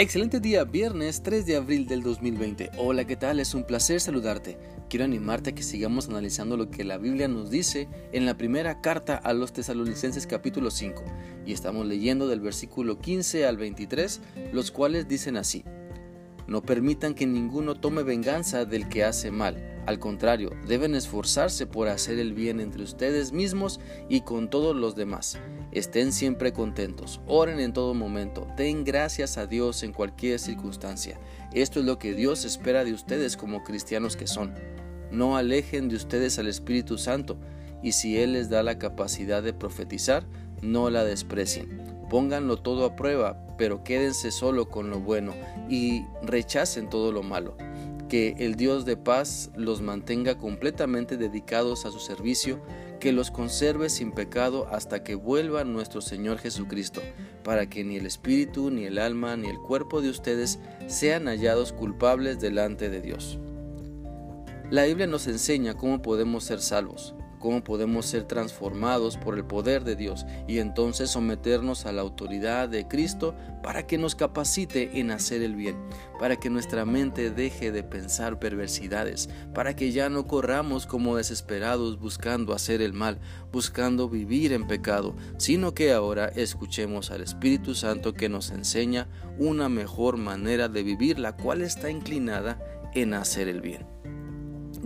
Excelente día, viernes 3 de abril del 2020. Hola, ¿qué tal? Es un placer saludarte. Quiero animarte a que sigamos analizando lo que la Biblia nos dice en la primera carta a los tesalonicenses capítulo 5. Y estamos leyendo del versículo 15 al 23, los cuales dicen así. No permitan que ninguno tome venganza del que hace mal. Al contrario, deben esforzarse por hacer el bien entre ustedes mismos y con todos los demás. Estén siempre contentos, oren en todo momento, den gracias a Dios en cualquier circunstancia. Esto es lo que Dios espera de ustedes como cristianos que son. No alejen de ustedes al Espíritu Santo, y si Él les da la capacidad de profetizar, no la desprecien. Pónganlo todo a prueba, pero quédense solo con lo bueno y rechacen todo lo malo. Que el Dios de paz los mantenga completamente dedicados a su servicio, que los conserve sin pecado hasta que vuelva nuestro Señor Jesucristo, para que ni el espíritu, ni el alma, ni el cuerpo de ustedes sean hallados culpables delante de Dios. La Biblia nos enseña cómo podemos ser salvos cómo podemos ser transformados por el poder de Dios y entonces someternos a la autoridad de Cristo para que nos capacite en hacer el bien, para que nuestra mente deje de pensar perversidades, para que ya no corramos como desesperados buscando hacer el mal, buscando vivir en pecado, sino que ahora escuchemos al Espíritu Santo que nos enseña una mejor manera de vivir, la cual está inclinada en hacer el bien.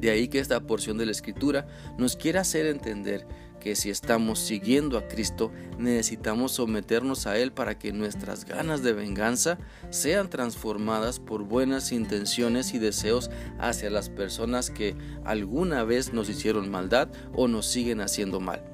De ahí que esta porción de la escritura nos quiere hacer entender que si estamos siguiendo a Cristo, necesitamos someternos a Él para que nuestras ganas de venganza sean transformadas por buenas intenciones y deseos hacia las personas que alguna vez nos hicieron maldad o nos siguen haciendo mal.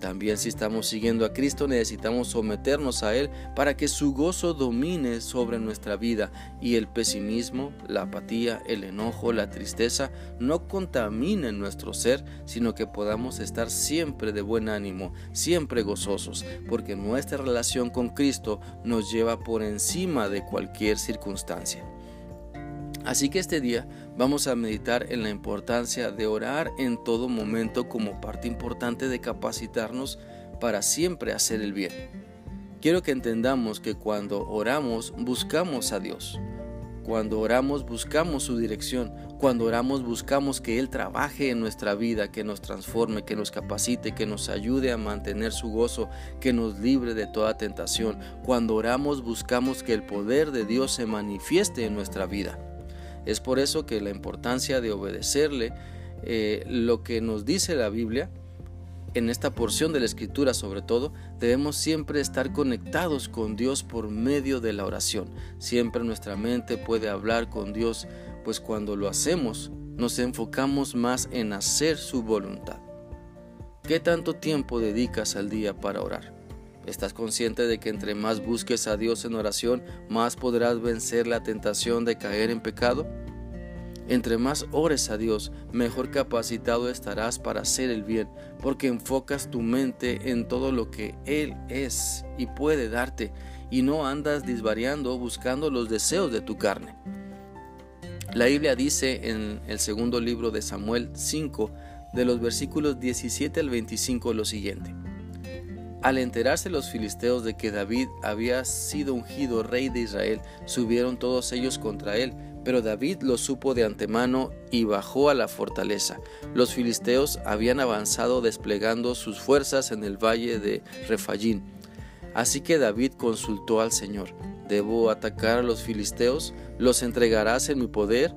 También si estamos siguiendo a Cristo necesitamos someternos a Él para que su gozo domine sobre nuestra vida y el pesimismo, la apatía, el enojo, la tristeza no contaminen nuestro ser, sino que podamos estar siempre de buen ánimo, siempre gozosos, porque nuestra relación con Cristo nos lleva por encima de cualquier circunstancia. Así que este día vamos a meditar en la importancia de orar en todo momento como parte importante de capacitarnos para siempre hacer el bien. Quiero que entendamos que cuando oramos buscamos a Dios. Cuando oramos buscamos su dirección. Cuando oramos buscamos que Él trabaje en nuestra vida, que nos transforme, que nos capacite, que nos ayude a mantener su gozo, que nos libre de toda tentación. Cuando oramos buscamos que el poder de Dios se manifieste en nuestra vida. Es por eso que la importancia de obedecerle eh, lo que nos dice la Biblia, en esta porción de la escritura sobre todo, debemos siempre estar conectados con Dios por medio de la oración. Siempre nuestra mente puede hablar con Dios, pues cuando lo hacemos nos enfocamos más en hacer su voluntad. ¿Qué tanto tiempo dedicas al día para orar? ¿Estás consciente de que entre más busques a Dios en oración, más podrás vencer la tentación de caer en pecado? Entre más ores a Dios, mejor capacitado estarás para hacer el bien, porque enfocas tu mente en todo lo que Él es y puede darte, y no andas disvariando buscando los deseos de tu carne. La Biblia dice en el segundo libro de Samuel 5, de los versículos 17 al 25 lo siguiente. Al enterarse los filisteos de que David había sido ungido rey de Israel, subieron todos ellos contra él, pero David lo supo de antemano y bajó a la fortaleza. Los filisteos habían avanzado desplegando sus fuerzas en el valle de Refayín. Así que David consultó al Señor, ¿debo atacar a los filisteos? ¿Los entregarás en mi poder?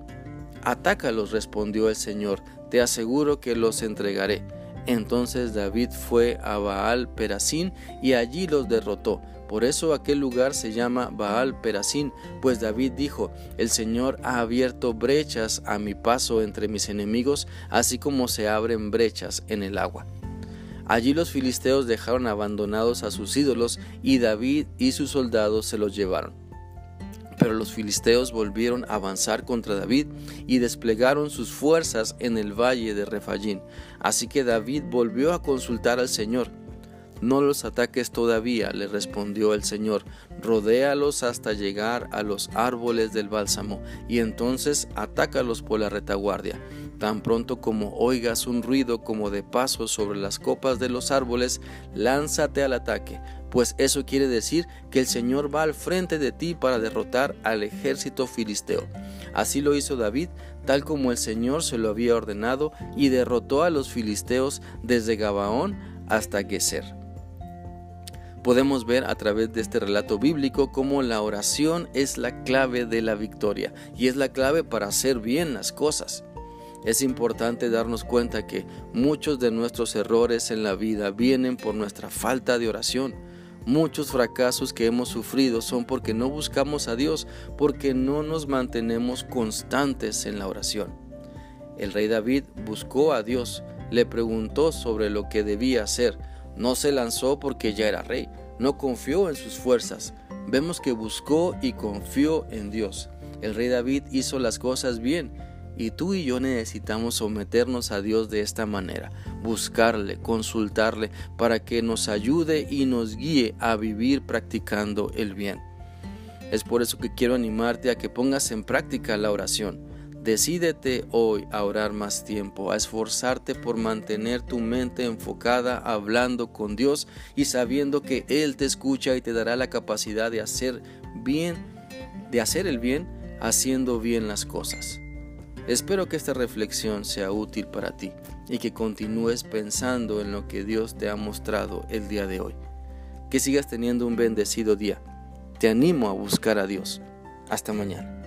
Atácalos, respondió el Señor, te aseguro que los entregaré. Entonces David fue a Baal Perasín y allí los derrotó. Por eso aquel lugar se llama Baal Perasín, pues David dijo, el Señor ha abierto brechas a mi paso entre mis enemigos, así como se abren brechas en el agua. Allí los filisteos dejaron abandonados a sus ídolos y David y sus soldados se los llevaron. Pero los filisteos volvieron a avanzar contra David y desplegaron sus fuerzas en el valle de Refayín. Así que David volvió a consultar al Señor. No los ataques todavía, le respondió el Señor, rodéalos hasta llegar a los árboles del bálsamo, y entonces atácalos por la retaguardia. Tan pronto como oigas un ruido como de pasos sobre las copas de los árboles, lánzate al ataque, pues eso quiere decir que el Señor va al frente de ti para derrotar al ejército filisteo. Así lo hizo David, tal como el Señor se lo había ordenado, y derrotó a los filisteos desde Gabaón hasta Geser. Podemos ver a través de este relato bíblico cómo la oración es la clave de la victoria y es la clave para hacer bien las cosas. Es importante darnos cuenta que muchos de nuestros errores en la vida vienen por nuestra falta de oración. Muchos fracasos que hemos sufrido son porque no buscamos a Dios, porque no nos mantenemos constantes en la oración. El rey David buscó a Dios, le preguntó sobre lo que debía hacer, no se lanzó porque ya era rey, no confió en sus fuerzas. Vemos que buscó y confió en Dios. El rey David hizo las cosas bien y tú y yo necesitamos someternos a Dios de esta manera, buscarle, consultarle para que nos ayude y nos guíe a vivir practicando el bien. Es por eso que quiero animarte a que pongas en práctica la oración Decídete hoy a orar más tiempo, a esforzarte por mantener tu mente enfocada hablando con Dios y sabiendo que Él te escucha y te dará la capacidad de hacer bien, de hacer el bien, haciendo bien las cosas. Espero que esta reflexión sea útil para ti y que continúes pensando en lo que Dios te ha mostrado el día de hoy. Que sigas teniendo un bendecido día. Te animo a buscar a Dios. Hasta mañana.